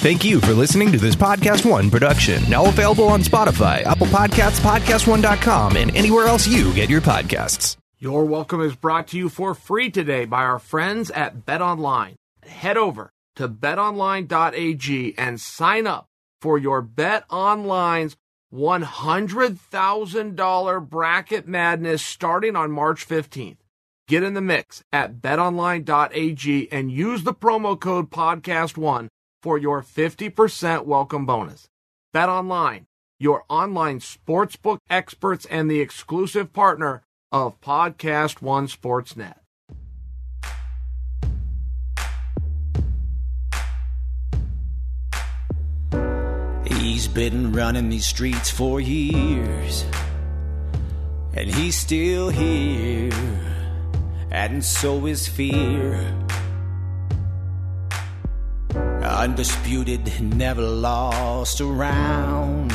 Thank you for listening to this Podcast One production, now available on Spotify, Apple Podcasts, PodcastOne.com, and anywhere else you get your podcasts. You're Welcome is brought to you for free today by our friends at Bet Online. Head over to betonline.ag and sign up for your Bet Online's $100,000 bracket madness starting on March 15th. Get in the mix at betonline.ag and use the promo code podcast1 for your 50% welcome bonus. Bet Online, your online sportsbook experts and the exclusive partner of Podcast One Sportsnet. He's been running these streets for years, and he's still here, and so is fear. Undisputed, never lost around.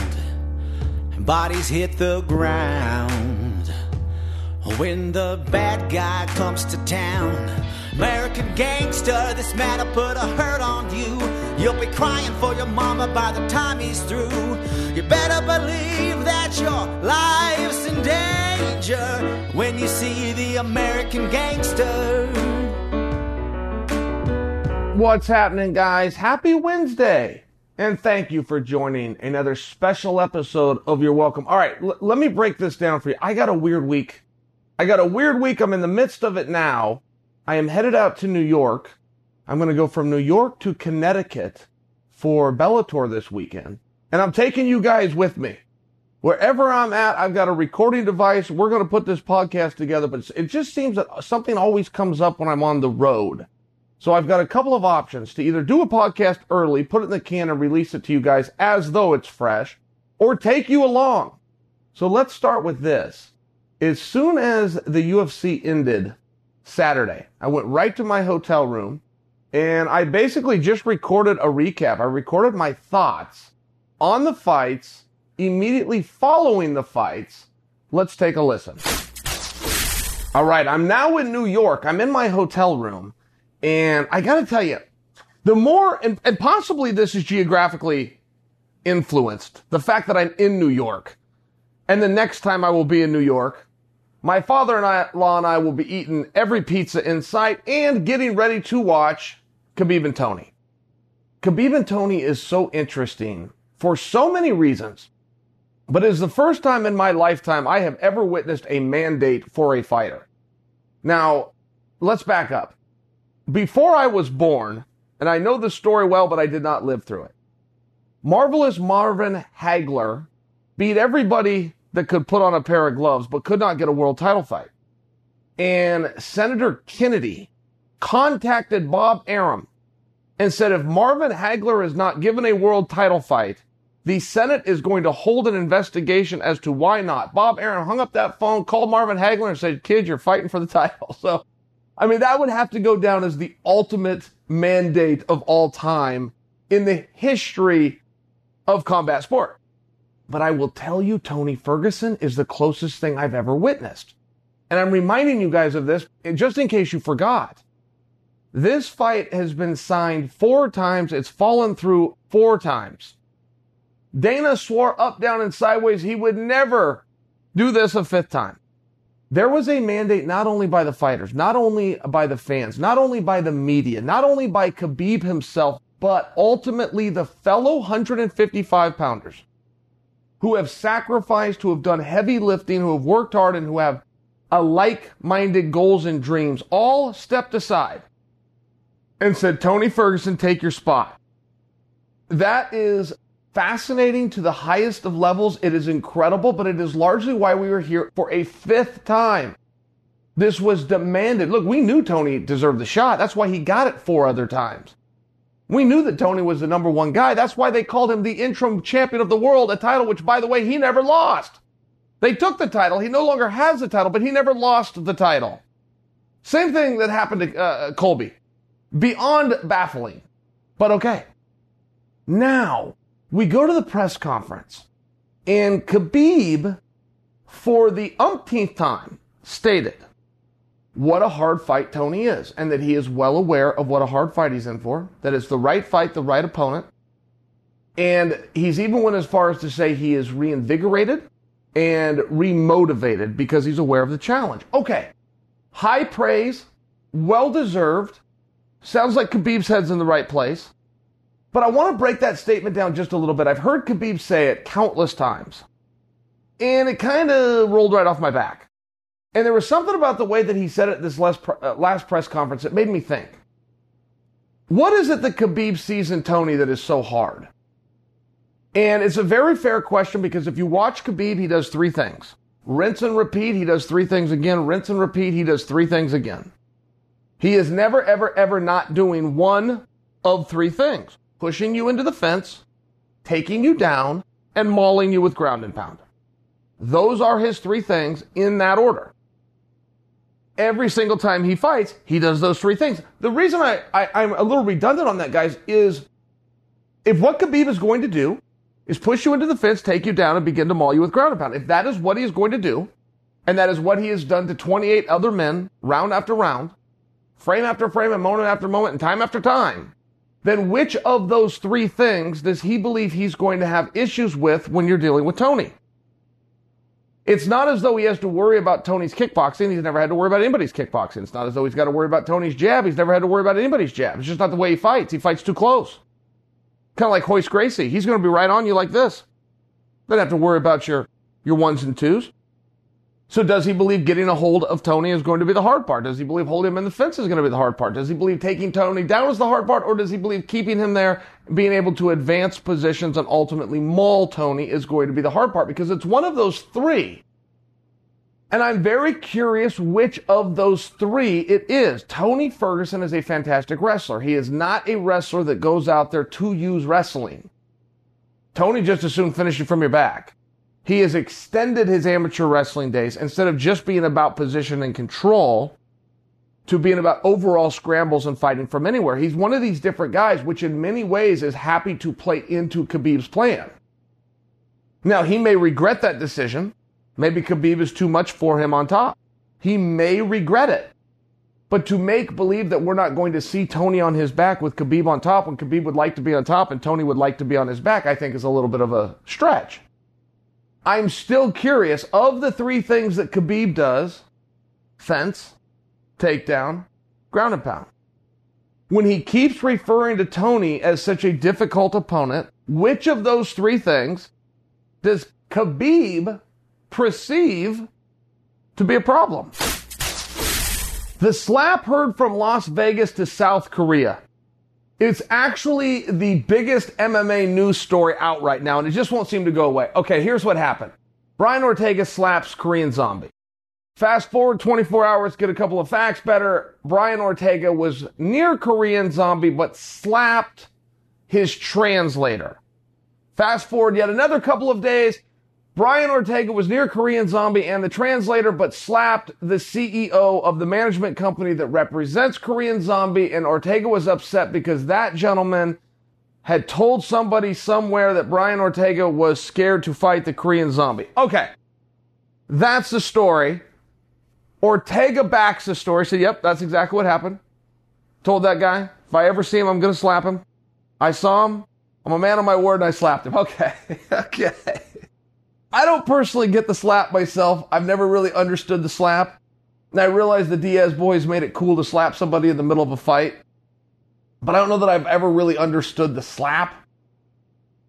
Bodies hit the ground when the bad guy comes to town. American gangster, this man will put a hurt on you. You'll be crying for your mama by the time he's through. You better believe that your life's in danger when you see the American gangster. What's happening, guys? Happy Wednesday! And thank you for joining another special episode of You're Welcome. All right, l- let me break this down for you. I got a weird week. I got a weird week. I'm in the midst of it now. I am headed out to New York. I'm going to go from New York to Connecticut for Bellator this weekend. And I'm taking you guys with me. Wherever I'm at, I've got a recording device. We're going to put this podcast together, but it just seems that something always comes up when I'm on the road. So I've got a couple of options to either do a podcast early, put it in the can and release it to you guys as though it's fresh, or take you along. So let's start with this. As soon as the UFC ended Saturday, I went right to my hotel room and I basically just recorded a recap. I recorded my thoughts on the fights immediately following the fights. Let's take a listen. All right, I'm now in New York. I'm in my hotel room. And I got to tell you, the more, and, and, possibly this is geographically influenced, the fact that I'm in New York. And the next time I will be in New York, my father-in-law and I will be eating every pizza in sight and getting ready to watch Khabib and Tony. Khabib and Tony is so interesting for so many reasons, but it is the first time in my lifetime I have ever witnessed a mandate for a fighter. Now, let's back up before I was born, and I know the story well, but I did not live through it. Marvelous Marvin Hagler beat everybody that could put on a pair of gloves, but could not get a world title fight. And Senator Kennedy contacted Bob Arum and said if Marvin Hagler is not given a world title fight, the Senate is going to hold an investigation as to why not. Bob Arum hung up that phone, called Marvin Hagler and said, kid, you're fighting for the title. So I mean, that would have to go down as the ultimate mandate of all time in the history of combat sport. But I will tell you, Tony Ferguson is the closest thing I've ever witnessed. And I'm reminding you guys of this just in case you forgot. This fight has been signed four times. It's fallen through four times. Dana swore up, down, and sideways he would never do this a fifth time. There was a mandate not only by the fighters, not only by the fans, not only by the media, not only by Khabib himself, but ultimately the fellow 155 pounders who have sacrificed, who have done heavy lifting, who have worked hard, and who have a like-minded goals and dreams, all stepped aside and said, Tony Ferguson, take your spot. That is fascinating to the highest of levels. It is incredible, but it is largely why we were here for a fifth time. This was demanded. Look, we knew Tony deserved the shot. That's why he got it four other times. We knew that Tony was the number one guy. That's why they called him the interim champion of the world, a title which, by the way, he never lost. They took the title. He no longer has the title, but he never lost the title. Same thing that happened to uh, Colby. Beyond baffling. But okay. Now, we go to the press conference, and Khabib, for the umpteenth time, stated what a hard fight Tony is, and that he is well aware of what a hard fight he's in for, that it's the right fight, the right opponent, And he's even went as far as to say he is reinvigorated and remotivated because he's aware of the challenge. Okay. High praise, well deserved. Sounds like Khabib's head's in the right place. But I want to break that statement down just a little bit. I've heard Khabib say it countless times. And it kind of rolled right off my back. And there was something about the way that he said it this last, uh, last press conference that made me think. What is it that Khabib sees in Tony that is so hard? And it's a very fair question because if you watch Khabib, he does three things. Rinse and repeat, he does three things again. Rinse and repeat, he does three things again. He is never, ever, ever not doing one of three things pushing you into the fence, taking you down, and mauling you with ground and pound. Those are his three things in that order. Every single time he fights, he does those three things. The reason I, I, am a little redundant on that, guys, is if what Khabib is going to do is push you into the fence, take you down, and begin to maul you with ground and pound, if that is what he is going to do, and that is what he has done to 28 other men, round after round, frame after frame, and moment after moment, and time after time, then which of those three things does he believe he's going to have issues with when you're dealing with Tony? It's not as though he has to worry about Tony's kickboxing. He's never had to worry about anybody's kickboxing. It's not as though he's got to worry about Tony's jab. He's never had to worry about anybody's jab. It's just not the way he fights. He fights too close. Kind of like Royce Gracie. He's going to be right on you like this. Don't have to worry about your, your ones and twos. So does he believe getting a hold of Tony is going to be the hard part? Does he believe holding him in the fence is going to be the hard part? Does he believe taking Tony down is the hard part? Or does he believe keeping him there, being able to advance positions and ultimately maul Tony is going to be the hard part? Because it's one of those three. And I'm very curious which of those three it is. Tony Ferguson is a fantastic wrestler. He is not a wrestler that goes out there to use wrestling. Tony just as soon finish you from your back. He has extended his amateur wrestling days instead of just being about position and control to being about overall scrambles and fighting from anywhere. He's one of these different guys, which in many ways is happy to play into Khabib's plan. Now, he may regret that decision. Maybe Khabib is too much for him on top. He may regret it. But to make believe that we're not going to see Tony on his back with Khabib on top when Khabib would like to be on top and Tony would like to be on his back, I think is a little bit of a stretch. I'm still curious of the three things that Khabib does fence, takedown, ground and pound. When he keeps referring to Tony as such a difficult opponent, which of those three things does Khabib perceive to be a problem? The slap heard from Las Vegas to South Korea. It's actually the biggest MMA news story out right now, and it just won't seem to go away. Okay, here's what happened Brian Ortega slaps Korean Zombie. Fast forward 24 hours, get a couple of facts better. Brian Ortega was near Korean Zombie, but slapped his translator. Fast forward yet another couple of days, Brian Ortega was near Korean Zombie and the translator, but slapped the CEO of the management company that represents Korean Zombie. And Ortega was upset because that gentleman had told somebody somewhere that Brian Ortega was scared to fight the Korean Zombie. Okay. That's the story. Ortega backs the story. Said, yep, that's exactly what happened. Told that guy, if I ever see him, I'm going to slap him. I saw him. I'm a man of my word and I slapped him. Okay. okay. I don't personally get the slap myself. I've never really understood the slap. And I realize the Diaz boys made it cool to slap somebody in the middle of a fight. But I don't know that I've ever really understood the slap.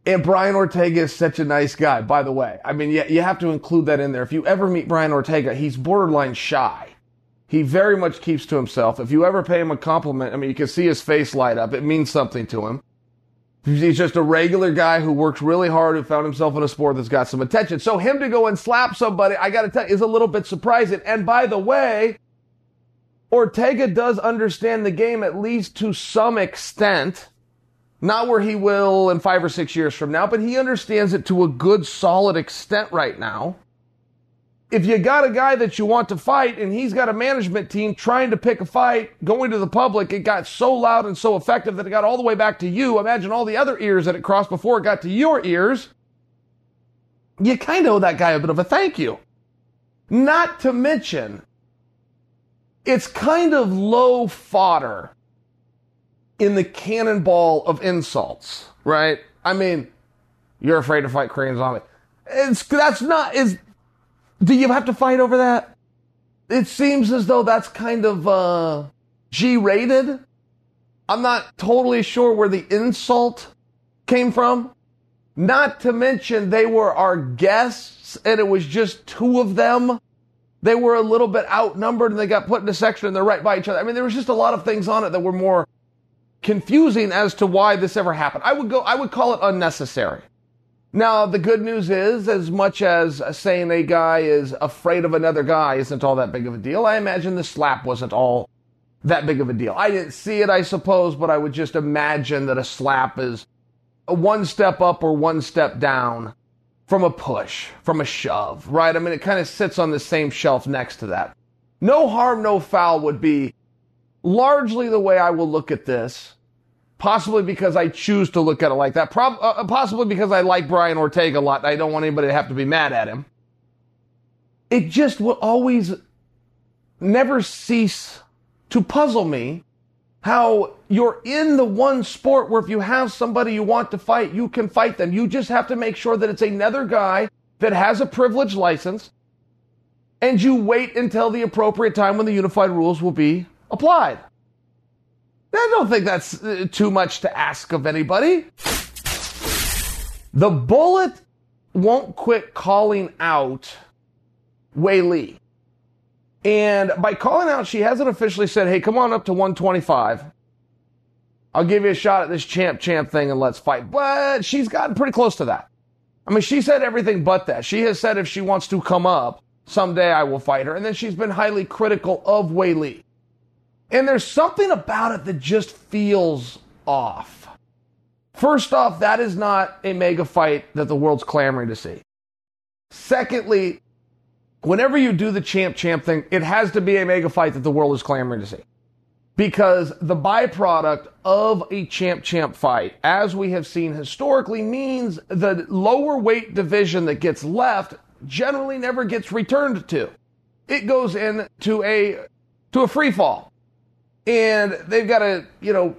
And Brian Ortega is such a nice guy, by the way. I mean, yeah, you have to include that in there. If you ever meet Brian Ortega, he's borderline shy. He very much keeps to himself. If you ever pay him a compliment, I mean, you can see his face light up. It means something to him. He's just a regular guy who works really hard, who found himself in a sport that's got some attention. So him to go and slap somebody, I got to tell you, is a little bit surprising. And by the way, Ortega does understand the game at least to some extent. Not where he will in five or six years from now, but he understands it to a good, solid extent right now if you got a guy that you want to fight and he's got a management team trying to pick a fight, going to the public, it got so loud and so effective that it got all the way back to you. Imagine all the other ears that it crossed before it got to your ears. You kind of owe that guy a bit of a thank you. Not to mention, it's kind of low fodder in the cannonball of insults, right? I mean, You're afraid to fight Korean Zombie. It's that's not is. Do you have to fight over that? It seems as though that's kind of uh, G-rated. I'm not totally sure where the insult came from. Not to mention they were our guests and it was just two of them. They were a little bit outnumbered and they got put in a section and they're right by each other. I mean, there was just a lot of things on it that were more confusing as to why this ever happened. I would go, I would call it unnecessary. Now, the good news is, as much as saying a guy is afraid of another guy isn't all that big of a deal, I imagine the slap wasn't all that big of a deal. I didn't see it, I suppose, but I would just imagine that a slap is one step up or one step down from a push, from a shove, right? I mean, it kind of sits on the same shelf next to that. No harm, no foul would be largely the way I will look at this. Possibly because I choose to look at it like that. Prob- uh, possibly because I like Brian Ortega a lot I don't want anybody to have to be mad at him. It just will always never cease to puzzle me how you're in the one sport where if you have somebody you want to fight, you can fight them. You just have to make sure that it's another guy that has a privileged license and you wait until the appropriate time when the unified rules will be applied. I don't think that's uh, too much to ask of anybody. The bullet won't quit calling out Weili. And by calling out, she hasn't officially said, hey, come on up to 125. I'll give you a shot at this champ champ thing and let's fight. But she's gotten pretty close to that. I mean, she said everything but that. She has said if she wants to come up, someday I will fight her. And then she's been highly critical of Weili. And there's something about it that just feels off. First off, that is not a mega fight that the world's clamoring to see. Secondly, whenever you do the champ champ thing, it has to be a mega fight that the world is clamoring to see. Because the byproduct of a champ champ fight, as we have seen historically, means the lower weight division that gets left generally never gets returned to. It goes into a to a free fall. And they've got to, you know,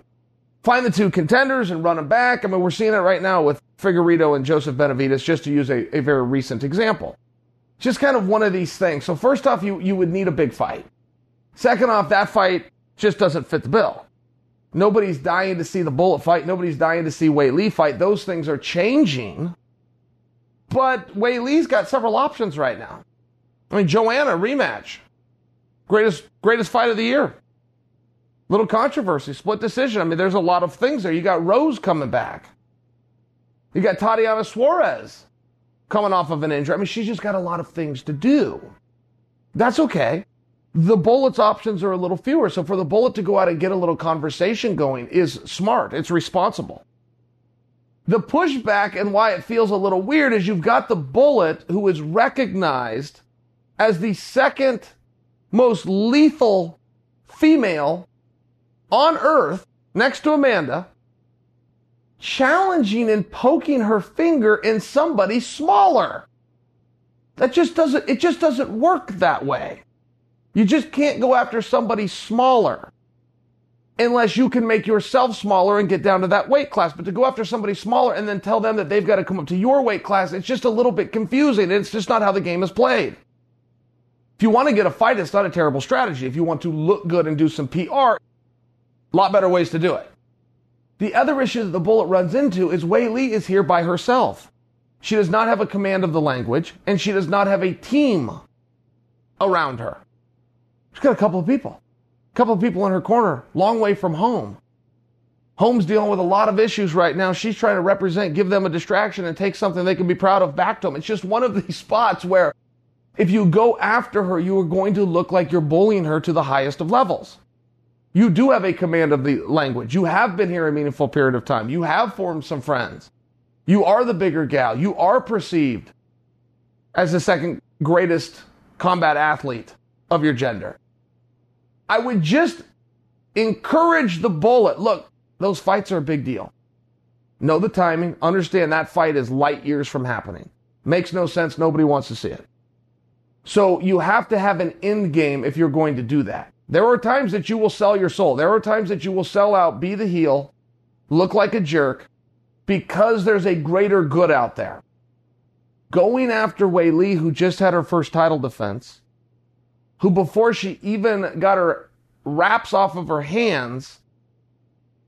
find the two contenders and run them back. I mean, we're seeing it right now with Figueiredo and Joseph Benavidez, just to use a, a very recent example just kind of one of these things. So first off, you, you would need a big fight. Second off, that fight just doesn't fit the bill. Nobody's dying to see the bullet fight. Nobody's dying to see Weili fight. Those things are changing. But Weili's got several options right now. I mean, Joanna rematch. Greatest, greatest fight of the year. Little controversy, split decision. I mean, there's a lot of things there. You got Rose coming back. You got Tatiana Suarez coming off of an injury. I mean, she's just got a lot of things to do. That's okay. The bullet's options are a little fewer. So for the bullet to go out and get a little conversation going is smart. It's responsible. The pushback and why it feels a little weird is you've got the bullet who is recognized as the second most lethal female on earth next to Amanda challenging and poking her finger in somebody smaller. That just doesn't, it just doesn't work that way. You just can't go after somebody smaller unless you can make yourself smaller and get down to that weight class. But to go after somebody smaller and then tell them that they've got to come up to your weight class, it's just a little bit confusing. It's just not how the game is played. If you want to get a fight, it's not a terrible strategy. If you want to look good and do some PR, a lot better ways to do it. The other issue that the bullet runs into is Weili is here by herself. She does not have a command of the language, and she does not have a team around her. She's got a couple of people, a couple of people in her corner, long way from home. Home's dealing with a lot of issues right now. She's trying to represent, give them a distraction, and take something they can be proud of back to them. It's just one of these spots where if you go after her, you are going to look like you're bullying her to the highest of levels. You do have a command of the language. You have been here a meaningful period of time. You have formed some friends. You are the bigger gal. You are perceived as the second greatest combat athlete of your gender. I would just encourage the bullet. Look, those fights are a big deal. Know the timing. Understand that fight is light years from happening. Makes no sense. Nobody wants to see it. So you have to have an end game if you're going to do that. There are times that you will sell your soul. There are times that you will sell out, be the heel, look like a jerk, because there's a greater good out there. Going after Weili, who just had her first title defense, who before she even got her wraps off of her hands,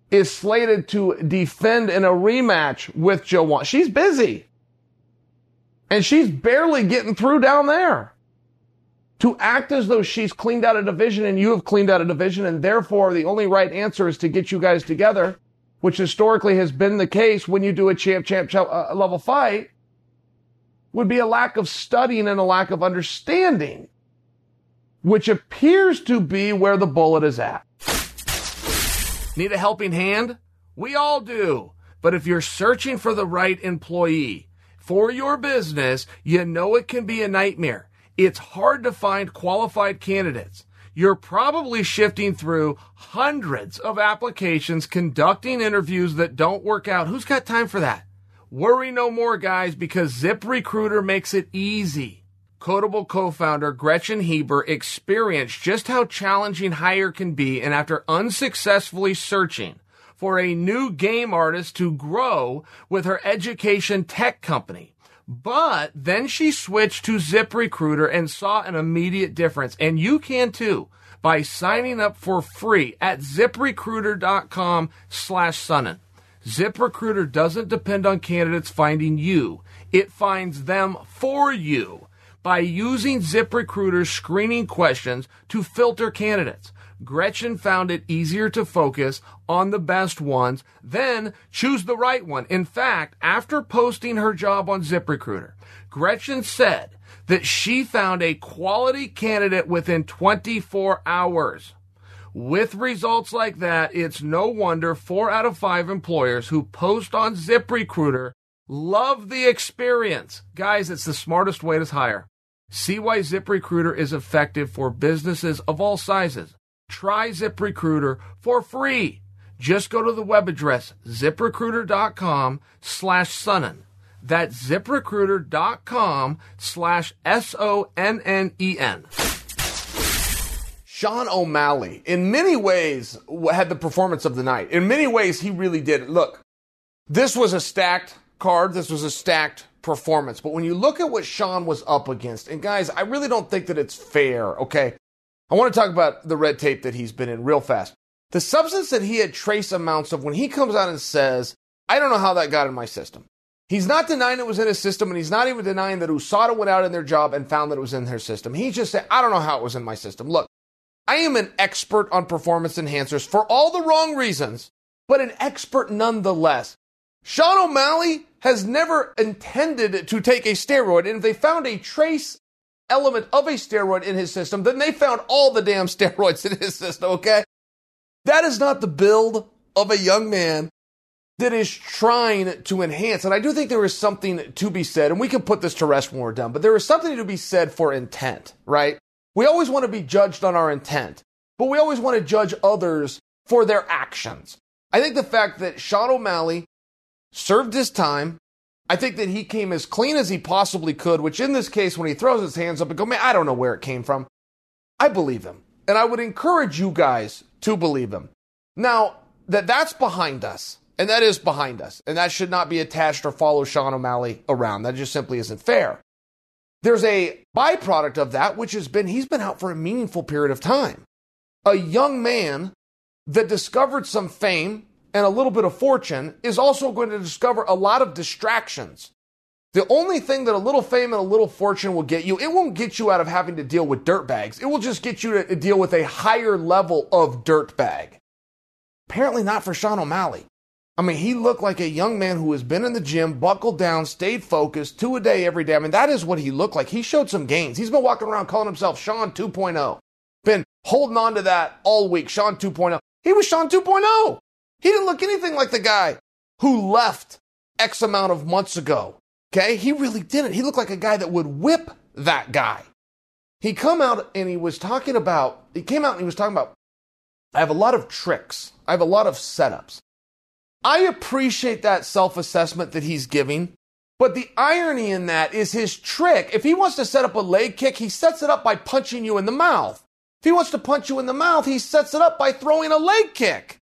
is slated to defend in a rematch with Joanna. She's busy. And she's barely getting through down there. To act as though she's cleaned out a division and you have cleaned out a division, and therefore the only right answer is to get you guys together, which historically has been the case when you do a champ champ, champ uh, level fight, would be a lack of studying and a lack of understanding, which appears to be where the bullet is at. Need a helping hand? We all do. But if you're searching for the right employee for your business, you know it can be a nightmare. It's hard to find qualified candidates. You're probably shifting through hundreds of applications, conducting interviews that don't work out. Who's got time for that? Worry no more, guys, because ZipRecruiter makes it easy. Kodable co-founder Gretchen Huebner experienced just how challenging hire can be and after unsuccessfully searching for a new game artist to grow with her education tech company. But then she switched to ZipRecruiter and saw an immediate difference. And you can too by signing up for free at ziprecruiter.com slash Sonnen. ZipRecruiter doesn't depend on candidates finding you. It finds them for you by using ZipRecruiter's screening questions to filter candidates. Gretchen found it easier to focus on the best ones, then choose the right one. In fact, after posting her job on ZipRecruiter, Gretchen said that she found a quality candidate within 24 hours. With results like that, it's no wonder four out of five employers who post on ZipRecruiter love the experience. Guys, it's the smartest way to hire. See why ZipRecruiter is effective for businesses of all sizes. Try ZipRecruiter for free. Just go to the web address ziprecruiter.com slash Sonnen. That's ziprecruiter.com slash S O N N E N. Sean O'Malley, in many ways, had the performance of the night. In many ways, he really did. Look, this was a stacked card. This was a stacked performance. But when you look at what Sean was up against, and guys, I really don't think that it's fair, okay? I want to talk about the red tape that he's been in real fast. The substance that he had trace amounts of when he comes out and says, I don't know how that got in my system. He's not denying it was in his system, and he's not even denying that USADA went out in their job and found that it was in their system. He just said, I don't know how it was in my system. Look, I am an expert on performance enhancers for all the wrong reasons, but an expert nonetheless. Sean O'Malley has never intended to take a steroid, and if they found a trace element of a steroid in his system, then they found all the damn steroids in his system, okay? That is not the build of a young man that is trying to enhance. And I do think there is something to be said, and we can put this to rest when we're done, but there is something to be said for intent, right? We always want to be judged on our intent, but we always want to judge others for their actions. I think the fact that Sean O'Malley served his time, I think that he came as clean as he possibly could, which in this case, when he throws his hands up and go, man, I don't know where it came from. I believe him. And I would encourage you guys to believe him. Now, that that's behind us, and that is behind us, and that should not be attached or follow Sean O'Malley around. That just simply isn't fair. There's a byproduct of that, which has been he's been out for a meaningful period of time. A young man that discovered some fame and a little bit of fortune is also going to discover a lot of distractions. The only thing that a little fame and a little fortune will get you, it won't get you out of having to deal with dirt bags. It will just get you to deal with a higher level of dirt bag. Apparently not for Sean O'Malley. I mean, he looked like a young man who has been in the gym, buckled down, stayed focused, two a day every day. I mean, that is what he looked like. He showed some gains. He's been walking around calling himself Sean 2.0. Been holding on to that all week. Sean 2.0. He was Sean 2.0. He didn't look anything like the guy who left X amount of months ago. Okay? He really didn't. He looked like a guy that would whip that guy. He come out and he was talking about, he came out and he was talking about, I have a lot of tricks. I have a lot of setups. I appreciate that self assessment that he's giving, but the irony in that is his trick. If he wants to set up a leg kick, he sets it up by punching you in the mouth. If he wants to punch you in the mouth, he sets it up by throwing a leg kick.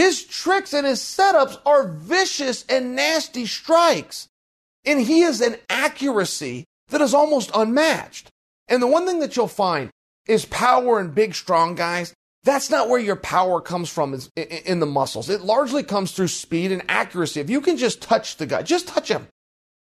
His tricks and his setups are vicious and nasty strikes. And he has an accuracy that is almost unmatched. And the one thing that you'll find is power and big, strong guys. That's not where your power comes from is in the muscles. It largely comes through speed and accuracy. If you can just touch the guy, just touch him.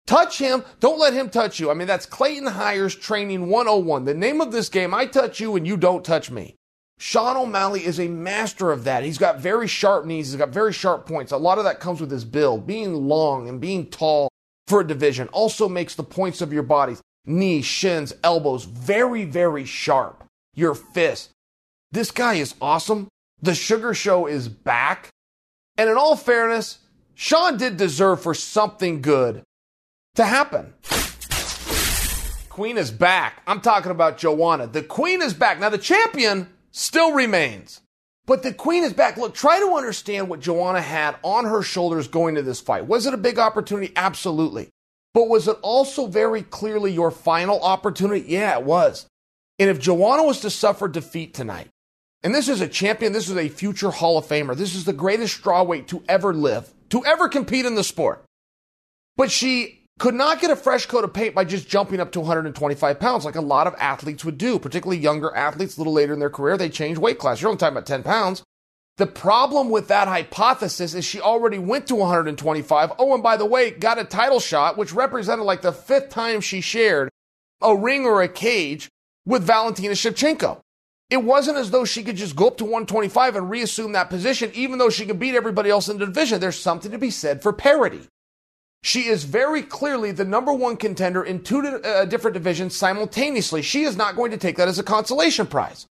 Touch him. Don't let him touch you. I mean, that's Clayton Hires Training 101. The name of this game, I touch you and you don't touch me. Sean O'Malley is a master of that. He's got very sharp knees. He's got very sharp points. A lot of that comes with his build. Being long and being tall for a division also makes the points of your bodies, knees, shins, elbows, very, very sharp. Your fists. This guy is awesome. The Sugar Show is back. And in all fairness, Sean did deserve for something good to happen. Queen is back. I'm talking about Joanna. The Queen is back. Now, the champion still remains. But the queen is back. Look, try to understand what Joanna had on her shoulders going to this fight. Was it a big opportunity? Absolutely. But was it also very clearly your final opportunity? Yeah, it was. And if Joanna was to suffer defeat tonight, and this is a champion, this is a future Hall of Famer, this is the greatest strawweight to ever live, to ever compete in the sport. But she could not get a fresh coat of paint by just jumping up to 125 pounds like a lot of athletes would do, particularly younger athletes a little later in their career. They change weight class. You're only talking about 10 pounds. The problem with that hypothesis is she already went to 125. Oh, and by the way, got a title shot, which represented like the fifth time she shared a ring or a cage with Valentina Shevchenko. It wasn't as though she could just go up to 125 and reassume that position, even though she could beat everybody else in the division. There's something to be said for parity. She is very clearly the number one contender in two uh, different divisions simultaneously. She is not going to take that as a consolation prize.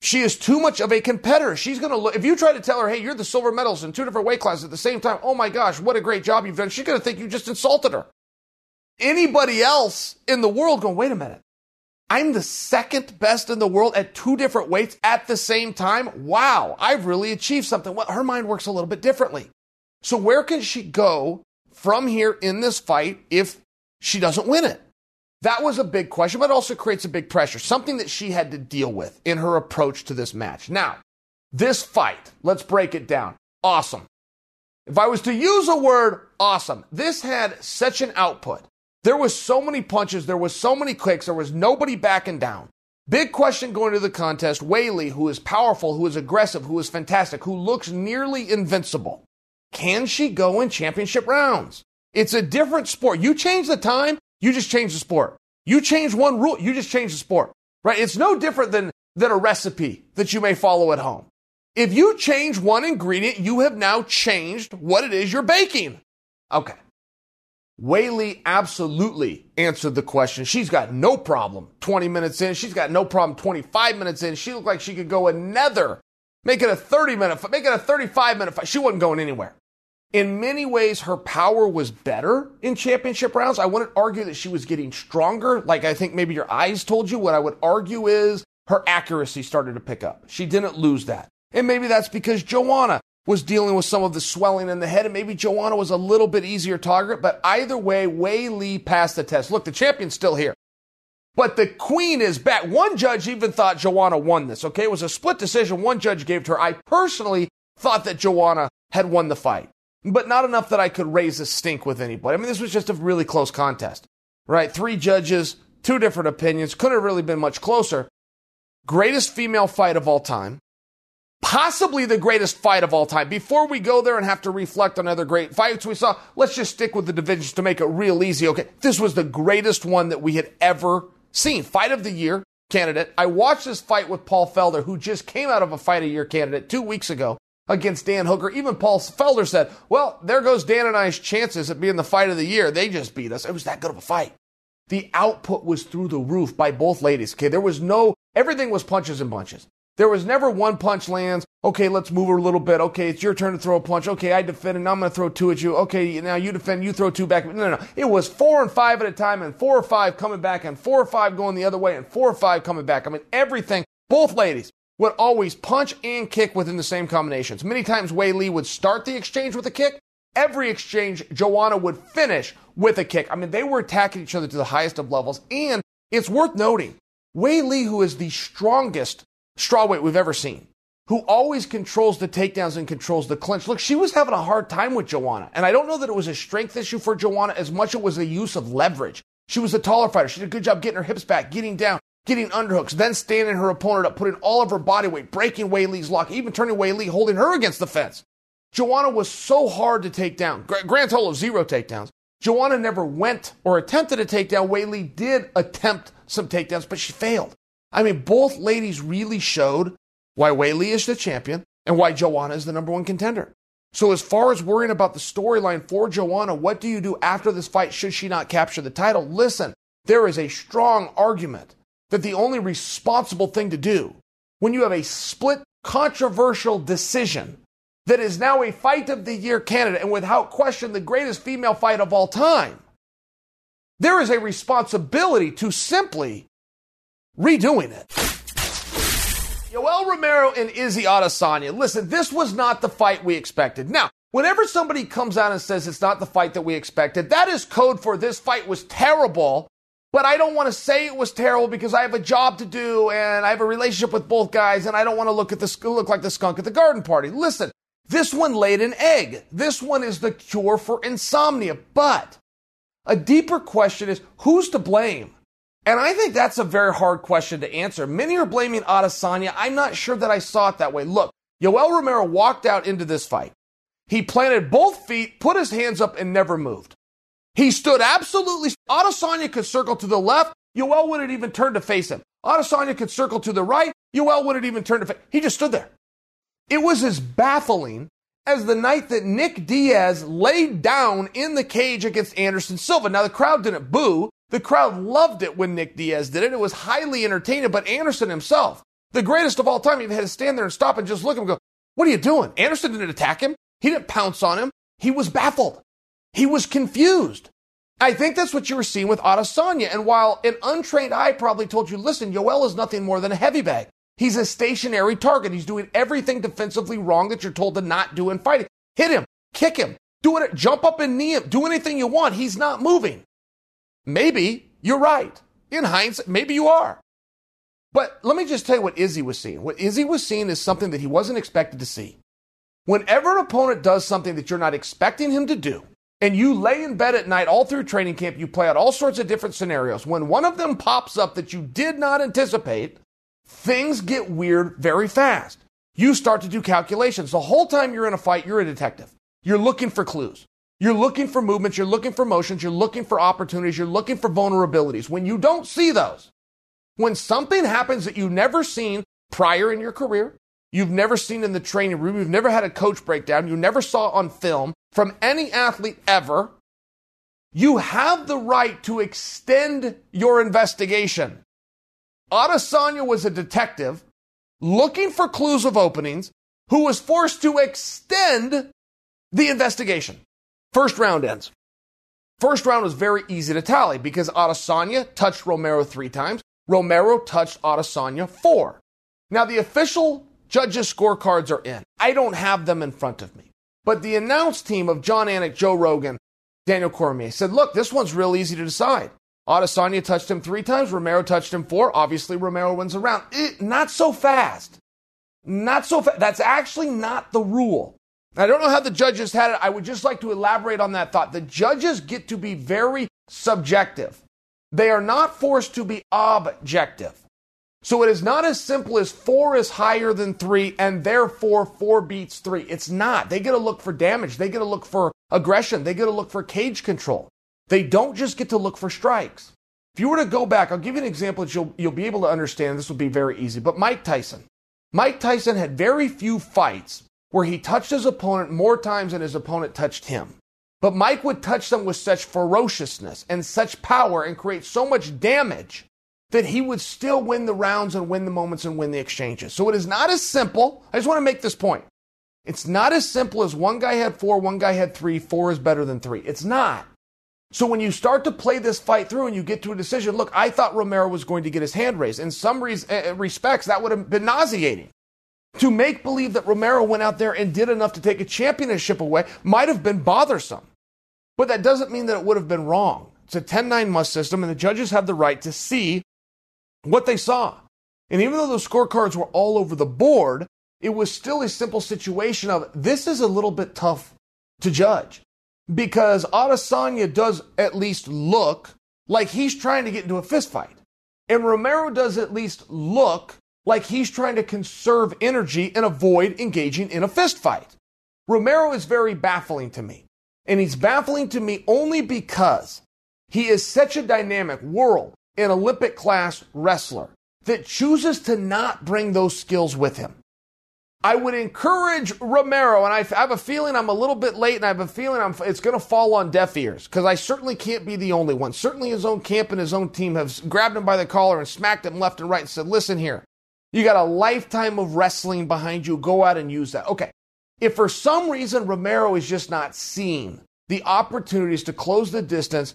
She is too much of a competitor. She's going to look, if you try to tell her, hey, you're the silver medalist in two different weight classes at the same time, oh my gosh, what a great job you've done, she's going to think you just insulted her. Anybody else in the world going, wait a minute, I'm the second best in the world at two different weights at the same time? Wow, I've really achieved something. Well, her mind works a little bit differently. So where can she go from here in this fight if she doesn't win it? That was a big question, but also creates a big pressure, something that she had to deal with in her approach to this match. Now, this fight, let's break it down. Awesome. If I was to use a word, awesome, this had such an output. There was so many punches, there was so many kicks, there was nobody backing down. Big question going to the contest, Weili, who is powerful, who is aggressive, who is fantastic, who looks nearly invincible. Can she go in championship rounds? It's a different sport. You change the time, you just change the sport. You change one rule, you just change the sport. Right? It's no different than, than a recipe that you may follow at home. If you change one ingredient, you have now changed what it is you're baking. Okay. Weili absolutely answered the question. She's got no problem 20 minutes in. She's got no problem 25 minutes in. She looked like she could go another, make it a 30 minute, make it a 35 minute fight. She wasn't going anywhere. In many ways, her power was better in championship rounds. I wouldn't argue that she was getting stronger, like I think maybe your eyes told you. What I would argue is her accuracy started to pick up. She didn't lose that. And maybe that's because Joanna was dealing with some of the swelling in the head, and maybe Joanna was a little bit easier target. But either way, Weili passed the test. Look, the champion's still here. But the queen is back. One judge even thought Joanna won this, okay? It was a split decision one judge gave to her. I personally thought that Joanna had won the fight but not enough that I could raise a stink with anybody. I mean, this was just a really close contest, right? Three judges, two different opinions, couldn't have really been much closer. Greatest female fight of all time, possibly the greatest fight of all time. Before we go there and have to reflect on other great fights we saw, let's just stick with the divisions to make it real easy. Okay, this was the greatest one that we had ever seen. Fight of the year candidate. I watched this fight with Paul Felder, who just came out of a fight of year candidate two weeks ago against Dan Hooker. Even Paul Felder said, well, there goes Dan and I's chances at being the fight of the year. They just beat us. It was that good of a fight. The output was through the roof by both ladies. Okay. There was no, everything was punches and bunches. There was never one punch lands. Okay, let's move a little bit. Okay, it's your turn to throw a punch. Okay, I defend and now I'm going to throw two at you. Okay, now you defend, you throw two back. No, no, no. It was four and five at a time and four or five coming back and four or five going the other way and four or five coming back. I mean, everything, both ladies would always punch and kick within the same combinations. Many times Weili would start the exchange with a kick. Every exchange, Joanna would finish with a kick. I mean, they were attacking each other to the highest of levels. And it's worth noting, Weili, who is the strongest strawweight we've ever seen, who always controls the takedowns and controls the clinch. Look, she was having a hard time with Joanna. And I don't know that it was a strength issue for Joanna as much as it was a use of leverage. She was a taller fighter. She did a good job getting her hips back, getting down, getting underhooks, then standing her opponent up, putting all of her body weight, breaking Weili's lock, even turning Weili, holding her against the fence. Joanna was so hard to take down. Grand total of zero takedowns. Joanna never went or attempted a takedown. Weili did attempt some takedowns, but she failed. I mean, both ladies really showed why Weili is the champion and why Joanna is the number one contender. So, as far as worrying about the storyline for Joanna, what do you do after this fight should she not capture the title? Listen, there is a strong argument that the only responsible thing to do when you have a split controversial decision that is now a fight of the year candidate and without question the greatest female fight of all time, there is a responsibility to simply redoing it. Yoel Romero and Izzy Adesanya. Listen, this was not the fight we expected. Now, whenever somebody comes out and says it's not the fight that we expected, that is code for this fight was terrible. But I don't want to say it was terrible because I have a job to do and I have a relationship with both guys and I don't want to look at the look like the skunk at the garden party. Listen, this one laid an egg. This one is the cure for insomnia. But a deeper question is who's to blame? And I think that's a very hard question to answer. Many are blaming Adesanya. I'm not sure that I saw it that way. Look, Yoel Romero walked out into this fight. He planted both feet, put his hands up, and never moved. He stood absolutely. Adesanya could circle to the left. Yoel wouldn't even turn to face him. Adesanya could circle to the right. Yoel wouldn't even turn to face. He just stood there. It was as baffling as the night that Nick Diaz laid down in the cage against Anderson Silva. Now the crowd didn't boo. The crowd loved it when Nick Diaz did it. It was highly entertaining, but Anderson himself, the greatest of all time, he had to stand there and stop and just look at him and go, What are you doing? Anderson didn't attack him. He didn't pounce on him. He was baffled. He was confused. I think that's what you were seeing with Adesanya. And while an untrained eye probably told you, listen, Yoel is nothing more than a heavy bag. He's a stationary target. He's doing everything defensively wrong that you're told to not do in fighting. Hit him, kick him, do it, jump up and knee him, do anything you want. He's not moving. Maybe you're right. In hindsight, maybe you are. But let me just tell you what Izzy was seeing. What Izzy was seeing is something that he wasn't expected to see. Whenever an opponent does something that you're not expecting him to do, and you lay in bed at night all through training camp, you play out all sorts of different scenarios. When one of them pops up that you did not anticipate, things get weird very fast. You start to do calculations. The whole time you're in a fight, you're a detective. You're looking for clues. You're looking for movements, you're looking for motions, you're looking for opportunities, you're looking for vulnerabilities. When you don't see those, when something happens that you've never seen prior in your career, you've never seen in the training room, you've never had a coach breakdown, you never saw on film from any athlete ever, you have the right to extend your investigation. Adesanya was a detective looking for clues of openings who was forced to extend the investigation. First round ends. First round was very easy to tally because Adesanya touched Romero three times. Romero touched Adesanya four. Now the official judges' scorecards are in. I don't have them in front of me. But the announce team of Jon Anik, Joe Rogan, Daniel Cormier said, look, this one's real easy to decide. Adesanya touched him three times. Romero touched him four. Obviously, Romero wins a round. It, not so fast. Not so fast. That's actually not the rule. I don't know how the judges had it. I would just like to elaborate on that thought. The judges get to be very subjective. They are not forced to be objective. So it is not as simple as four is higher than three and therefore four beats three. It's not. They get to look for damage. They get to look for aggression. They get to look for cage control. They don't just get to look for strikes. If you were to go back, I'll give you an example that you'll, you'll be able to understand. This will be very easy. But Mike Tyson. Mike Tyson had very few fights where he touched his opponent more times than his opponent touched him. But Mike would touch them with such ferociousness and such power and create so much damage that he would still win the rounds and win the moments and win the exchanges. So it is not as simple. I just want to make this point. It's not as simple as one guy had four, one guy had three, four is better than three. It's not. So when you start to play this fight through and you get to a decision, look, I thought Romero was going to get his hand raised. In some re- uh, respects, that would have been nauseating. To make believe that Romero went out there and did enough to take a championship away might have been bothersome. But that doesn't mean that it would have been wrong. It's a 10 9 must system, and the judges have the right to see what they saw. And even though those scorecards were all over the board, it was still a simple situation of this is a little bit tough to judge because Adesanya does at least look like he's trying to get into a fistfight. And Romero does at least look like he's trying to conserve energy and avoid engaging in a fistfight. Romero is very baffling to me. And he's baffling to me only because he is such a dynamic world and Olympic class wrestler that chooses to not bring those skills with him. I would encourage Romero, and I have a feeling I'm a little bit late, and I have a feeling I'm, it's going to fall on deaf ears because I certainly can't be the only one. Certainly, his own camp and his own team have grabbed him by the collar and smacked him left and right and said, Listen here, you got a lifetime of wrestling behind you. Go out and use that. Okay. If for some reason Romero is just not seeing the opportunities to close the distance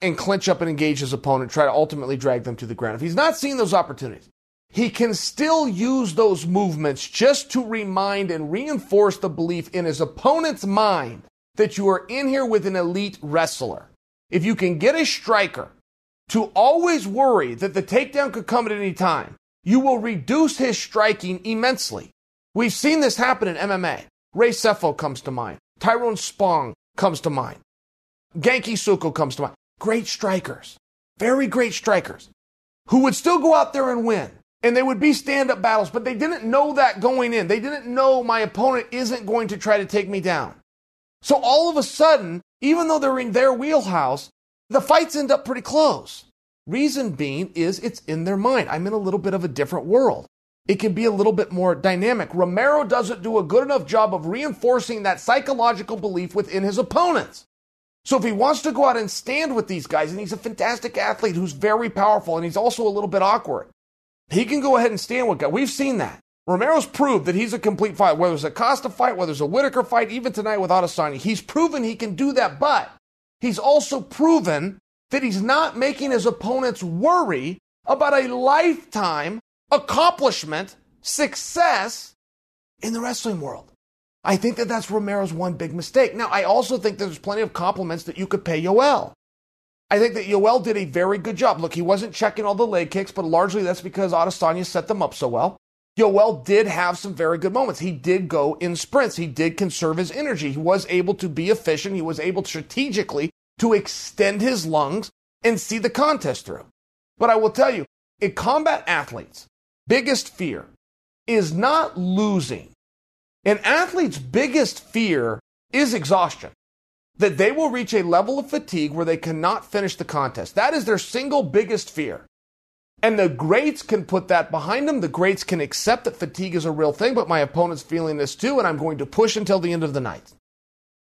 and clinch up and engage his opponent, try to ultimately drag them to the ground, if he's not seeing those opportunities, he can still use those movements just to remind and reinforce the belief in his opponent's mind that you are in here with an elite wrestler. If you can get a striker to always worry that the takedown could come at any time, you will reduce his striking immensely. We've seen this happen in MMA. Ray Sefo comes to mind. Tyrone Spong comes to mind. Genki Sudo comes to mind. Great strikers. Very great strikers who would still go out there and win and they would be stand up battles, but they didn't know that going in. They didn't know my opponent isn't going to try to take me down. So all of a sudden, even though they're in their wheelhouse, the fights end up pretty close. Reason being is it's in their mind. I'm in a little bit of a different world. It can be a little bit more dynamic. Romero doesn't do a good enough job of reinforcing that psychological belief within his opponents. So if he wants to go out and stand with these guys, and he's a fantastic athlete who's very powerful, and he's also a little bit awkward, he can go ahead and stand with guys. We've seen that. Romero's proved that he's a complete fight. Whether it's a Costa fight, whether it's a Whittaker fight, even tonight with Adesanya, he's proven he can do that. But he's also proven that he's not making his opponents worry about a lifetime accomplishment, success in the wrestling world. I think that that's Romero's one big mistake. Now, I also think there's plenty of compliments that you could pay Yoel. I think that Yoel did a very good job. Look, he wasn't checking all the leg kicks, but largely that's because Adesanya set them up so well. Yoel did have some very good moments. He did go in sprints. He did conserve his energy. He was able to be efficient. He was able strategically to extend his lungs and see the contest through. But I will tell you, a combat athlete's biggest fear is not losing. An athlete's biggest fear is exhaustion that they will reach a level of fatigue where they cannot finish the contest. That is their single biggest fear. And the greats can put that behind them. The greats can accept that fatigue is a real thing, but my opponent's feeling this too, and I'm going to push until the end of the night.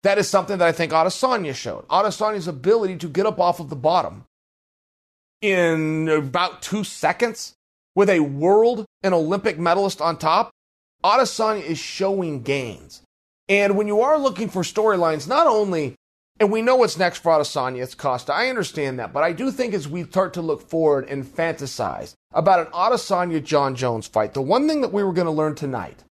That is something that I think Adesanya showed. Adesanya's ability to get up off of the bottom in about two seconds with a world and Olympic medalist on top. Adesanya is showing gains. And when you are looking for storylines, not only, and we know what's next for Adesanya, it's Costa. I understand that, but I do think as we start to look forward and fantasize about an Adesanya Jon Jones fight, the one thing that we were going to learn tonight,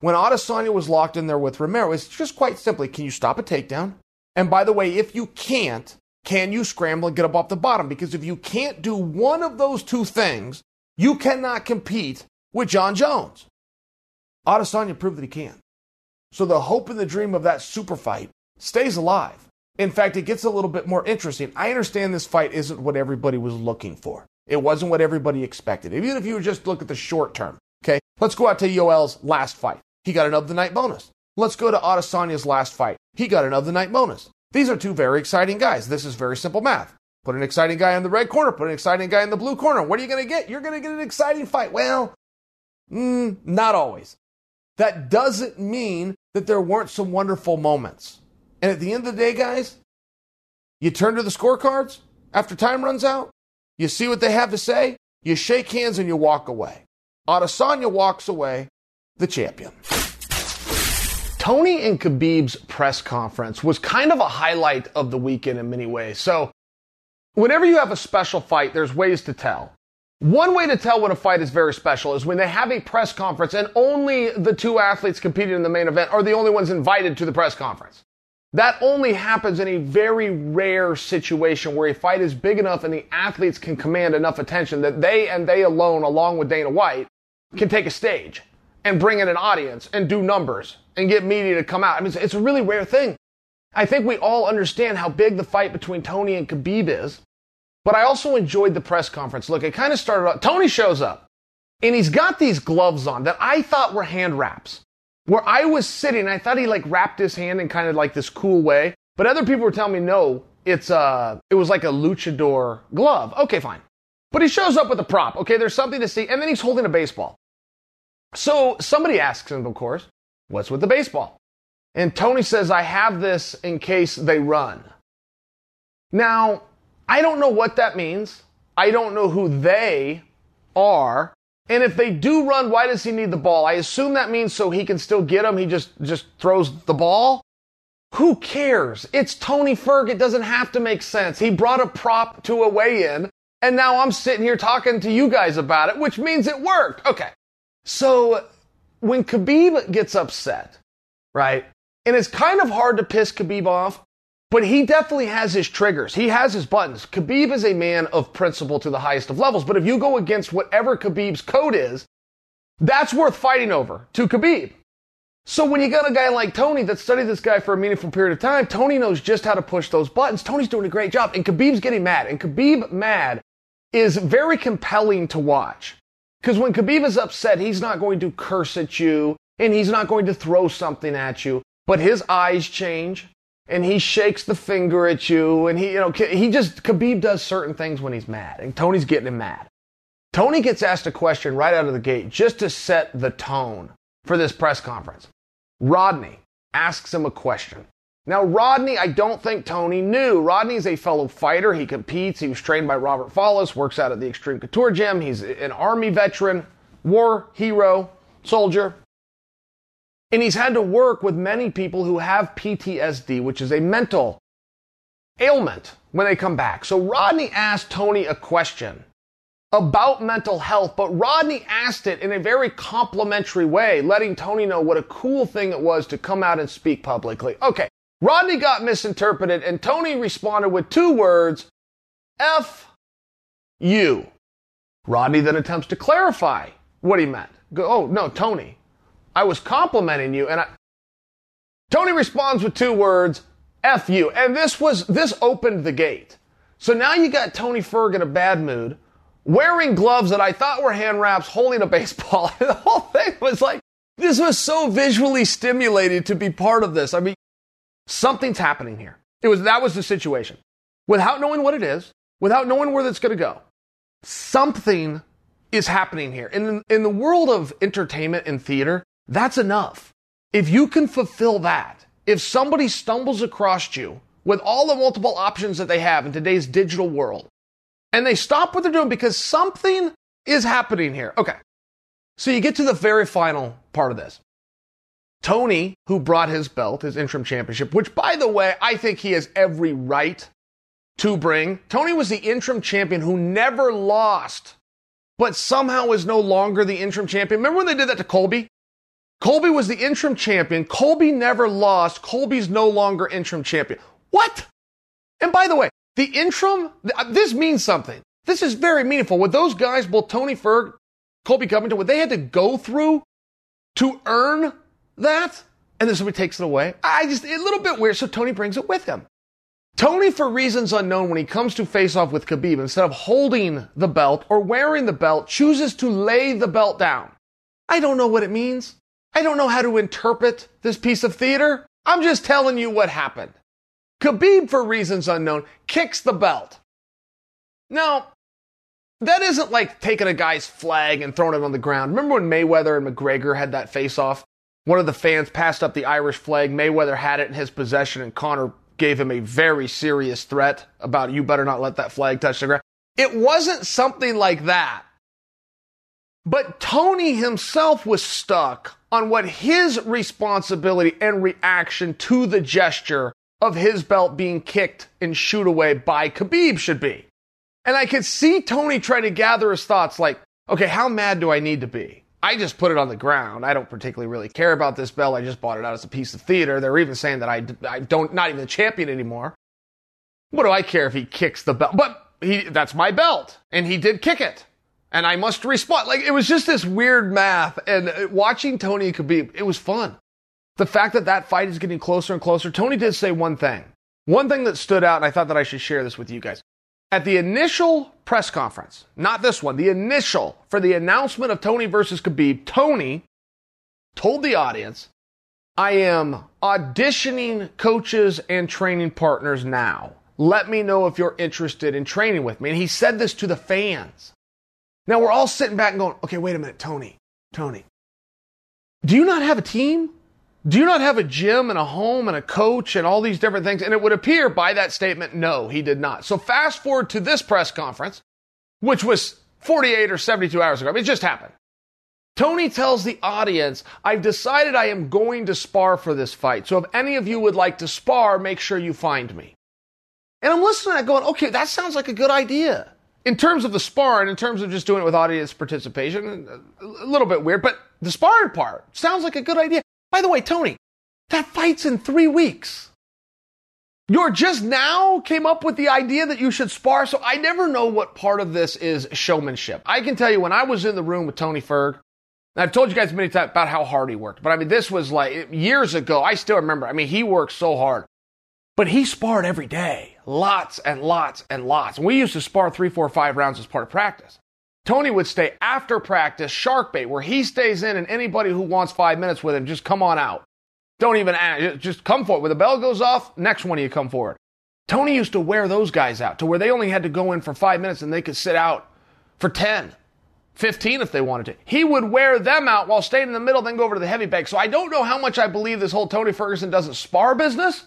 when Adesanya was locked in there with Romero, is just quite simply, can you stop a takedown? And by the way, if you can't, can you scramble and get up off the bottom? Because if you can't do one of those two things, you cannot compete with Jon Jones. Adesanya proved that he can. So the hope and the dream of that super fight stays alive. In fact, it gets a little bit more interesting. I understand this fight isn't what everybody was looking for. It wasn't what everybody expected. Even if you just look at the short term, okay? Let's go out to Yoel's last fight. He got another night bonus. Let's go to Adesanya's last fight. He got another night bonus. These are two very exciting guys. This is very simple math. Put an exciting guy in the red corner, put an exciting guy in the blue corner. What are you going to get? You're going to get an exciting fight. Well, mm, not always. That doesn't mean that there weren't some wonderful moments. And at the end of the day, guys, you turn to the scorecards after time runs out, you see what they have to say, you shake hands, and you walk away. Adesanya walks away the champion. Tony and Khabib's press conference was kind of a highlight of the weekend in many ways. So, whenever you have a special fight, there's ways to tell. One way to tell when a fight is very special is when they have a press conference and only the two athletes competing in the main event are the only ones invited to the press conference. That only happens in a very rare situation where a fight is big enough and the athletes can command enough attention that they and they alone, along with Dana White, can take a stage. and bring in an audience and do numbers and get media to come out. I mean, it's, a really rare thing. I think we all understand how big the fight between Tony and Khabib is, but I also enjoyed the press conference. Look, it kind of started out, Tony shows up and he's got these gloves on that I thought were hand wraps. Where I was sitting, I thought he like wrapped his hand in kind of like this cool way, but other people were telling me no, it's uh it was like a luchador glove. Okay, fine. But he shows up with a prop. Okay, there's something to see, and then he's holding a baseball. So somebody asks him, of course, what's with the baseball? And Tony says, I have this in case they run. Now, I don't know what that means. I don't know who they are. And if they do run, why does he need the ball? I assume that means so he can still get them. He just, just throws the ball. Who cares? It's Tony Ferg. It doesn't have to make sense. He brought a prop to a weigh-in, and now I'm sitting here talking to you guys about it, which means it worked. Okay. So when Khabib gets upset, right? And it's kind of hard to piss Khabib off, but he definitely has his triggers. He has his buttons. Khabib is a man of principle to the highest of levels, but if you go against whatever Khabib's code is, that's worth fighting over to Khabib. So when you got a guy like Tony that studied this guy for a meaningful period of time, Tony knows just how to push those buttons. Tony's doing a great job, and Khabib's getting mad. And Khabib mad is very compelling to watch. Because when Khabib is upset, he's not going to curse at you and he's not going to throw something at you, but his eyes change and he shakes the finger at you and he, you know, he just, Khabib does certain things when he's mad and Tony's getting him mad. Tony gets asked a question right out of the gate just to set the tone for this press conference. Rodney asks him a question. Now, Rodney, I don't think Tony knew. Rodney's a fellow fighter. He competes. He was trained by Robert Follis, works out at the Extreme Couture Gym. He's an Army veteran, war hero, soldier. And he's had to work with many people who have PTSD, which is a mental ailment when they come back. So Rodney asked Tony a question about mental health, but Rodney asked it in a very complimentary way, letting Tony know what a cool thing it was to come out and speak publicly. Okay, Rodney got misinterpreted, and Tony responded with two words F you. Rodney then attempts to clarify what he meant. Go, oh, no, Tony, I was complimenting you, and I. Tony responds with two words F you. And this was, this opened the gate. So now you got Tony Ferg in a bad mood, wearing gloves that I thought were hand wraps, holding a baseball. the whole thing was like, this was so visually stimulated to be part of this. I mean, Something's happening here. It was that was the situation. Without knowing what it is, without knowing where that's going to go, something is happening here. In in the world of entertainment and theater, that's enough. If you can fulfill that, if somebody stumbles across you with all the multiple options that they have in today's digital world, and they stop what they're doing because something is happening here. Okay. So you get to the very final part of this. Tony, who brought his belt, his interim championship, which by the way, I think he has every right to bring. Tony was the interim champion who never lost, but somehow is no longer the interim champion. Remember when they did that to Colby? Colby was the interim champion. Colby never lost. Colby's no longer interim champion. What? And by the way, the interim, uh, this means something. This is very meaningful. What those guys, both Tony Ferg, Colby Covington, what they had to go through to earn that, and then somebody takes it away. I just, a little bit weird, so Tony brings it with him. Tony, for reasons unknown, when he comes to face off with Khabib, instead of holding the belt or wearing the belt, chooses to lay the belt down. I don't know what it means. I don't know how to interpret this piece of theater. I'm just telling you what happened. Khabib, for reasons unknown, kicks the belt. Now, that isn't like taking a guy's flag and throwing it on the ground. Remember when Mayweather and McGregor had that face off? One of the fans passed up the Irish flag. Mayweather had it in his possession, and Conor gave him a very serious threat about you better not let that flag touch the ground. It wasn't something like that. But Tony himself was stuck on what his responsibility and reaction to the gesture of his belt being kicked and shoot away by Khabib should be. And I could see Tony trying to gather his thoughts like, okay, how mad do I need to be? I just put it on the ground. I don't particularly really care about this belt. I just bought it out as a piece of theater. They're even saying that I, I don't, not even the champion anymore. What do I care if he kicks the belt? But he, that's my belt. And he did kick it. And I must respond. Like it was just this weird math. And watching Tony Khabib, it was fun. The fact that that fight is getting closer and closer. Tony did say one thing. One thing that stood out, and I thought that I should share this with you guys. At the initial press conference, not this one, the initial for the announcement of Tony versus Khabib, Tony told the audience, I am auditioning coaches and training partners now. Let me know if you're interested in training with me. And he said this to the fans. Now we're all sitting back and going, okay, wait a minute, Tony, Tony, do you not have a team? Do you not have a gym and a home and a coach and all these different things? And it would appear by that statement, no, he did not. So fast forward to this press conference, which was 48 or 72 hours ago. I mean, it just happened. Tony tells the audience, I've decided I am going to spar for this fight. So if any of you would like to spar, make sure you find me. And I'm listening and going, okay, that sounds like a good idea. In terms of the spar and in terms of just doing it with audience participation, a little bit weird, but the sparring part sounds like a good idea. By the way, Tony, that fight's in three weeks. You're just now came up with the idea that you should spar. So I never know what part of this is showmanship. I can tell you when I was in the room with Tony Ferg, I've told you guys many times about how hard he worked, but I mean, this was like years ago. I still remember. I mean, he worked so hard, but he sparred every day, lots and lots and lots. And we used to spar three, four, five rounds as part of practice. Tony would stay after practice, shark bait, where he stays in, and anybody who wants five minutes with him, just come on out. Don't even ask, just come forward. When the bell goes off, next one of you come forward. Tony used to wear those guys out to where they only had to go in for five minutes and they could sit out for 10, 15 if they wanted to. He would wear them out while staying in the middle, then go over to the heavy bag. So I don't know how much I believe this whole Tony Ferguson doesn't spar business,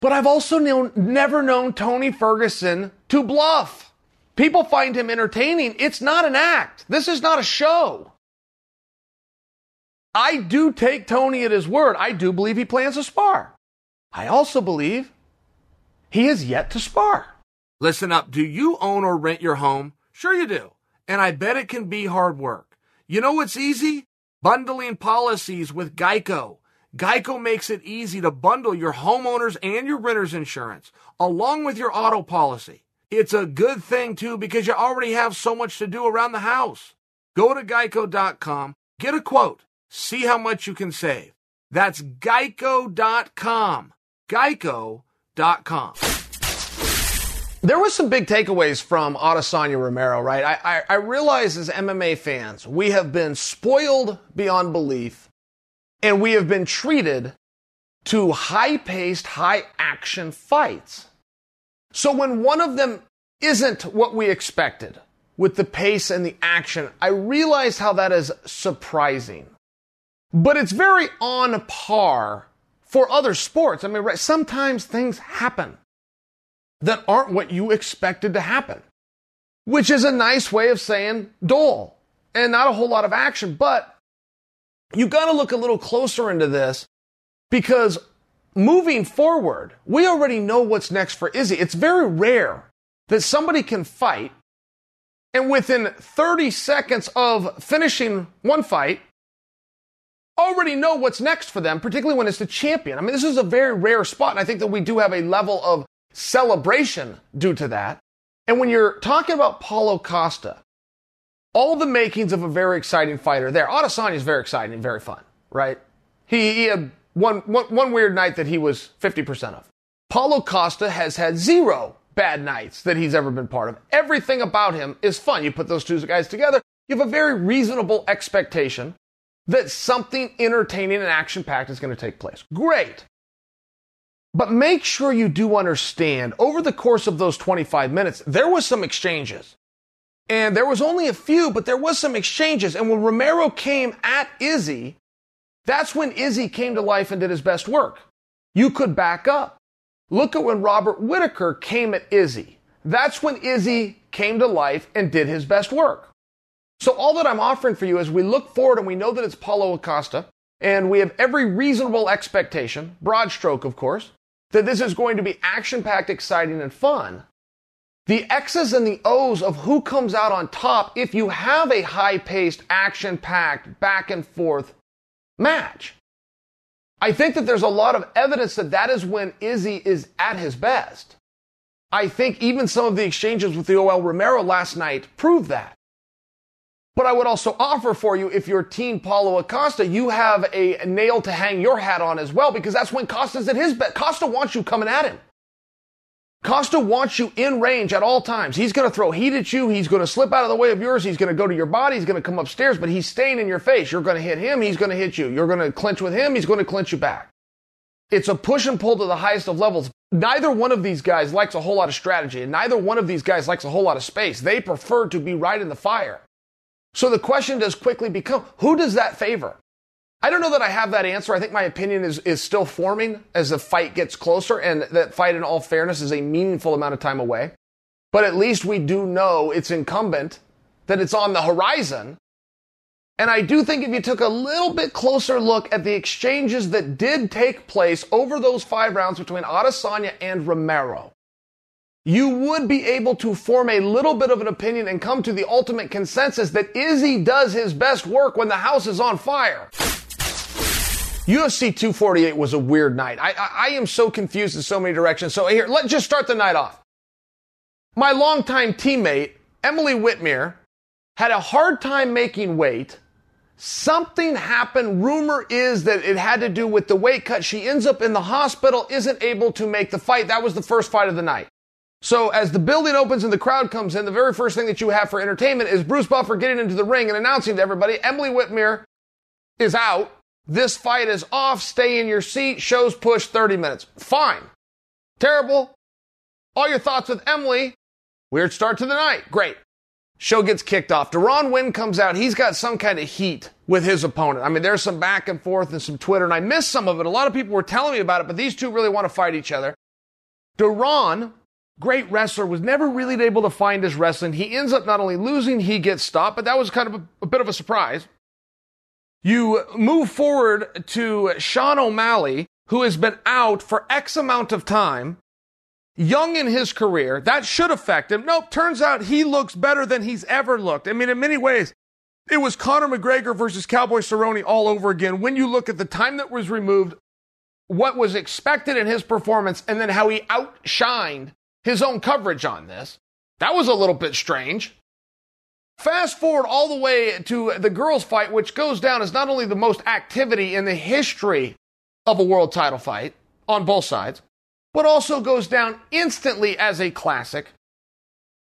but I've also known, never known Tony Ferguson to bluff. People find him entertaining. It's not an act. This is not a show. I do take Tony at his word. I do believe he plans to spar. I also believe he has yet to spar. Listen up. Do you own or rent your home? Sure you do. And I bet it can be hard work. You know what's easy? Bundling policies with Geico. Geico makes it easy to bundle your homeowners and your renter's insurance along with your auto policy. It's a good thing too because you already have so much to do around the house. Go to geico.com, get a quote, see how much you can save. That's geico.com. Geico.com. There was some big takeaways from Adesanya Romero, right? I, I, I realize as MMA fans, we have been spoiled beyond belief and we have been treated to high paced, high action fights. So when one of them isn't what we expected with the pace and the action, I realize how that is surprising. But it's very on par for other sports. I mean, sometimes things happen that aren't what you expected to happen, which is a nice way of saying dull and not a whole lot of action. But you got to look a little closer into this because moving forward, we already know what's next for Izzy. It's very rare that somebody can fight and within 30 seconds of finishing one fight, already know what's next for them, particularly when it's the champion. I mean, this is a very rare spot, and I think that we do have a level of celebration due to that. And when you're talking about Paulo Costa, all the makings of a very exciting fighter there. Adesanya is very exciting and very fun, right? He, he had one, one, one weird night that he was 50% of. Paulo Costa has had zero bad nights that he's ever been part of. Everything about him is fun. You put those two guys together, you have a very reasonable expectation that something entertaining and action packed is going to take place. Great. But make sure you do understand over the course of those 25 minutes, there was some exchanges. And there was only a few, but there was some exchanges. And when Romero came at Izzy, that's when Izzy came to life and did his best work. You could back up. Look at when Robert Whittaker came at Izzy. That's when Izzy came to life and did his best work. So all that I'm offering for you is we look forward and we know that it's Paulo Costa and we have every reasonable expectation, broad stroke of course, that this is going to be action packed, exciting, and fun. The X's and the O's of who comes out on top if you have a high paced, action packed, back and forth match. I think that there's a lot of evidence that that is when Izzy is at his best. I think even some of the exchanges with the Yoel Romero last night prove that. But I would also offer for you, if you're Team Paulo Costa, you have a nail to hang your hat on as well, because that's when Costa's at his best. Costa wants you coming at him. Costa wants you in range at all times. He's going to throw heat at you. He's going to slip out of the way of yours. He's going to go to your body. He's going to come upstairs, but he's staying in your face. You're going to hit him. He's going to hit you. You're going to clinch with him. He's going to clinch you back. It's a push and pull to the highest of levels. Neither one of these guys likes a whole lot of strategy, and neither one of these guys likes a whole lot of space. They prefer to be right in the fire. So the question does quickly become who does that favor? I don't know that I have that answer. I think my opinion is, is still forming as the fight gets closer, and that fight, in all fairness, is a meaningful amount of time away. But at least we do know it's incumbent that it's on the horizon. And I do think if you took a little bit closer look at the exchanges that did take place over those five rounds between Adesanya and Romero, you would be able to form a little bit of an opinion and come to the ultimate consensus that Izzy does his best work when the house is on fire. UFC 248 was a weird night. I, I, I, am so confused in so many directions. So here, let's just start the night off. My longtime teammate, Emily Whitmire, had a hard time making weight. Something happened. Rumor is that it had to do with the weight cut. She ends up in the hospital, isn't able to make the fight. That was the first fight of the night. So as the building opens and the crowd comes in, the very first thing that you have for entertainment is Bruce Buffer getting into the ring and announcing to everybody, Emily Whitmire is out. This fight is off. Stay in your seat. Shows push 30 minutes. Fine. Terrible. All your thoughts with Emily. Weird start to the night. Great. Show gets kicked off. Deron Winn comes out. He's got some kind of heat with his opponent. I mean, there's some back and forth and some Twitter, and I missed some of it. A lot of people were telling me about it, but these two really want to fight each other. Deron, great wrestler, was never really able to find his wrestling. He ends up not only losing, he gets stopped, but that was kind of a, a bit of a surprise. You move forward to Sean O'Malley, who has been out for X amount of time, young in his career. That should affect him. Nope, turns out he looks better than he's ever looked. I mean, in many ways, it was Conor McGregor versus Cowboy Cerrone all over again. When you look at the time that was removed, what was expected in his performance, and then how he outshined his own coverage on this, that was a little bit strange. Fast forward all the way to the girls' fight, which goes down as not only the most activity in the history of a world title fight on both sides, but also goes down instantly as a classic.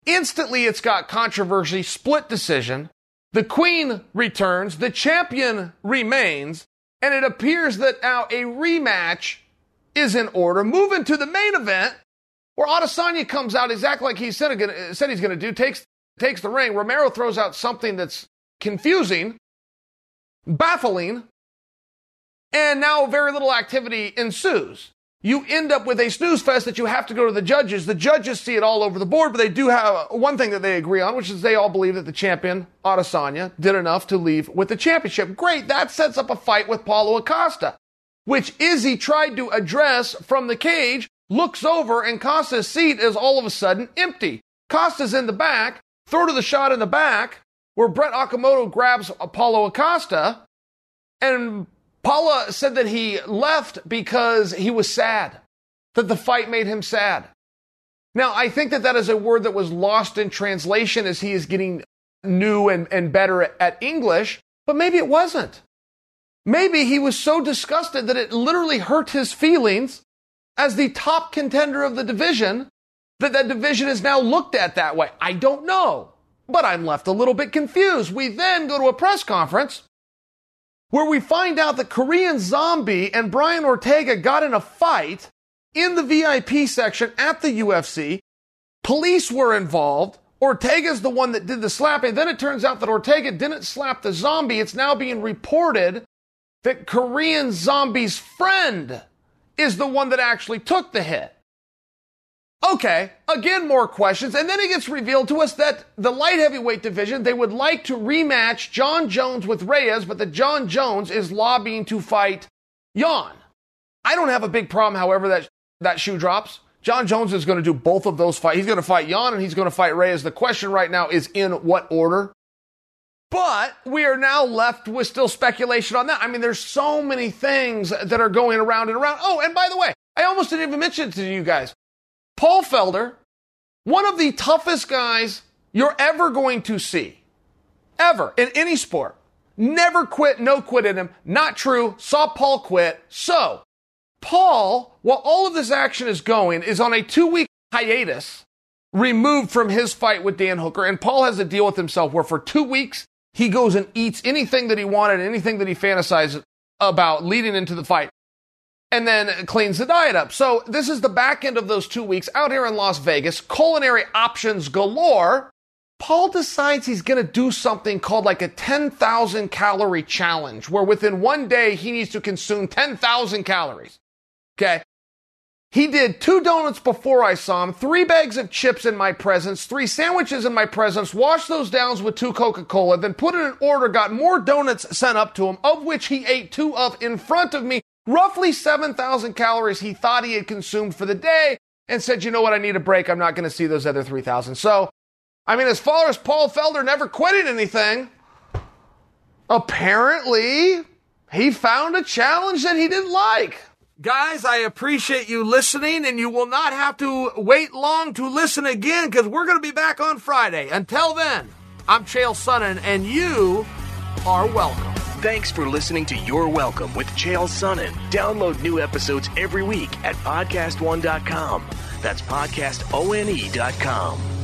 Instantly, it's got controversy, split decision. The queen returns, the champion remains, and it appears that now a rematch is in order. Moving to the main event, where Adesanya comes out exactly like he said, said he's going to do, takes takes the ring. Romero throws out something that's confusing, baffling, and now very little activity ensues. You end up with a snooze fest that you have to go to the judges. The judges see it all over the board, but they do have one thing that they agree on, which is they all believe that the champion, Adesanya, did enough to leave with the championship. Great. That sets up a fight with Paulo Costa, which Izzy tried to address from the cage, looks over, and Costa's seat is all of a sudden empty. Costa's in the back. Throw to the shot in the back where Brett Okamoto grabs Paulo Costa, and Paulo said that he left because he was sad, that the fight made him sad. Now, I think that that is a word that was lost in translation as he is getting new and, and better at, at English, but maybe it wasn't. Maybe he was so disgusted that it literally hurt his feelings as the top contender of the division that that division is now looked at that way? I don't know, but I'm left a little bit confused. We then go to a press conference where we find out that Korean Zombie and Brian Ortega got in a fight in the VIP section at the UFC. Police were involved. Ortega's the one that did the slapping. Then it turns out that Ortega didn't slap the zombie. It's now being reported that Korean Zombie's friend is the one that actually took the hit. Okay, again, more questions. And then it gets revealed to us that the light heavyweight division, they would like to rematch Jon Jones with Reyes, but that Jon Jones is lobbying to fight Jan. I don't have a big problem, however, that that shoe drops. Jon Jones is going to do both of those fights. He's going to fight Jan and he's going to fight Reyes. The question right now is in what order? But we are now left with still speculation on that. I mean, there's so many things that are going around and around. Oh, and by the way, I almost didn't even mention it to you guys. Paul Felder, one of the toughest guys you're ever going to see. ever in any sport. Never quit, no quit in him. Not true. Saw Paul quit. So, Paul, while all of this action is going, is on a two week hiatus removed from his fight with Dan Hooker. And Paul has a deal with himself where for two weeks, he goes and eats anything that he wanted, anything that he fantasized about leading into the fight, and then cleans the diet up. So this is the back end of those two weeks out here in Las Vegas, culinary options galore. Paul decides he's going to do something called like a 10,000 calorie challenge, where within one day he needs to consume 10,000 calories. Okay. He did two donuts before I saw him, three bags of chips in my presence, three sandwiches in my presence, washed those down with two Coca Cola, then put in an order, got more donuts sent up to him, of which he ate two of in front of me, roughly 7,000 calories he thought he had consumed for the day, and said, you know what, I need a break. I'm not going to see those other 3,000. So, I mean, as far as Paul Felder never quitting anything, apparently he found a challenge that he didn't like. Guys, I appreciate you listening, and you will not have to wait long to listen again because we're going to be back on Friday. Until then, I'm Chael Sonnen, and you are welcome. Thanks for listening to You're Welcome with Chael Sonnen. Download new episodes every week at podcastone.com. That's podcastone.com.